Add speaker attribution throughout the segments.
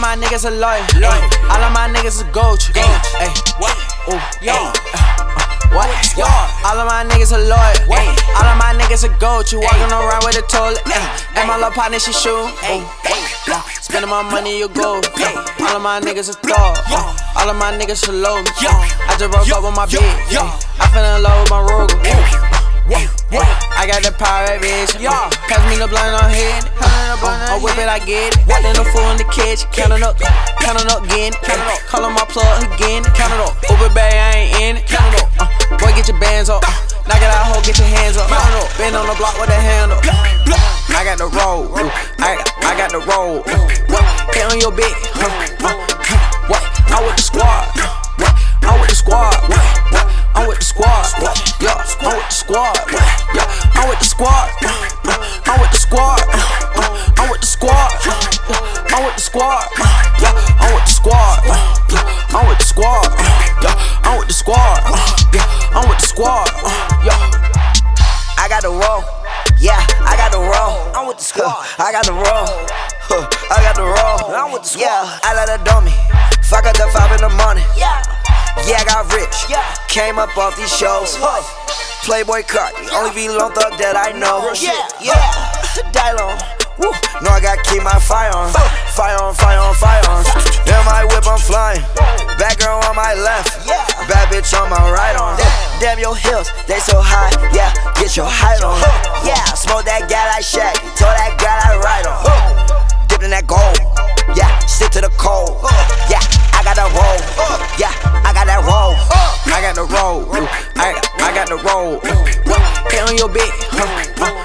Speaker 1: my niggas are loyal. All of my niggas is gold. Hey,
Speaker 2: What?
Speaker 1: ooh,
Speaker 2: Yo.
Speaker 1: what? Yo, all of my niggas are loyal. All of my niggas are gold. You walking around with a toilet. And my little partner, she shoot. Ooh, yeah. Uh, spending my money, you gold. All of my niggas are thug. Uh, all of my niggas are low. I just broke up with my bitch. I fell in love with my Rogue. I got the power, bitch. Pass me the blunt on head. I whip it, I get it. Walked in the fool in the kitchen. Counting up, counting up again. Calling my plug again. Count it up. Uber bag, I ain't in it. Count it up. Uh, boy, get your bands up. Knock it out, hoe, get your hands up. Count it up. Been on the block with a handle. I got the roll. I, I got the roll. What? Hit on your bitch. What? I'm with the squad. What? I'm with the squad. What? I'm with the squad. Yeah, I'm with the squad. Squad. Yeah, I'm with the squad. Yeah, I'm with the squad. Yeah, I'm with the squad. Yeah, I'm with the squad. Yeah.
Speaker 3: I got the roll. Yeah, I got the roll. I'm with the squad. I got the roll. I got the roll. I'm with the squad. Yeah, I let her do me. Fuck up the five in the morning. Yeah, yeah, I got rich. Yeah, came up off these shows. Huh. Playboi Carti, only VLONE Thug that I know. Yeah, yeah, To die long. Woo. No, I got keep my fire on. Fire on, fire on, fire on. In my whip, I'm flying. Bad girl on my left. Bad bitch on my right arm. Damn, your heels, they so high. Yeah, get your height on. Yeah, smoke that guy like Shaq. Told that guy I ride on. Dipped in that gold. Yeah, stick to the cold. Yeah, I got that roll. Yeah, I got that roll.
Speaker 1: I got the roll. I, I got the roll. Hit on your bitch.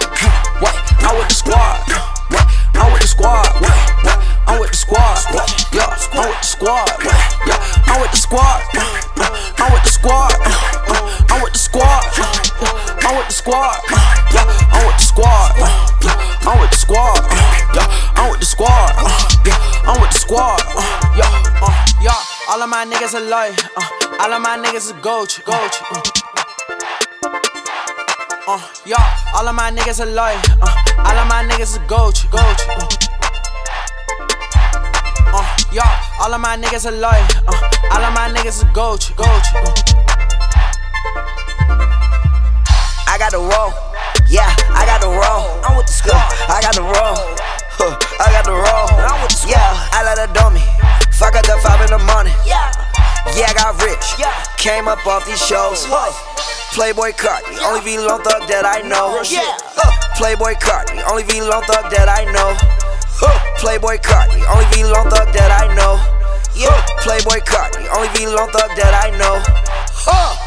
Speaker 1: Squad. Yeah, I'm with the squad. Yeah, I'm with the squad. Yeah, I'm with the squad. Yeah, I'm with the squad. Yeah, uh, yeah. All of my niggas are loyal. Uh, all of my niggas is gold. Gold. Uh. Uh, yeah, all of my niggas are loyal. Uh, all of my niggas is gold. Gold. Uh. Uh, yeah, all of my niggas are loyal. Uh, all of my niggas is gold. Gold. Uh.
Speaker 3: I got the roll. Yeah, I got the roll. I'm with the squad. I got the roll. Huh, I got the roll. I'm with the squad. Yeah, I let her me. Fuck up the five in the morning. Yeah, yeah, I got rich. Yeah, came up off these shows. Playboi Carti, only VLONE Thug that I know. Oh, yeah, Playboi Carti, only VLONE Thug that I know. Huh, Playboi Carti, only VLONE Thug that I know. Yeah, Playboi Carti, only VLONE Thug that I know. Huh.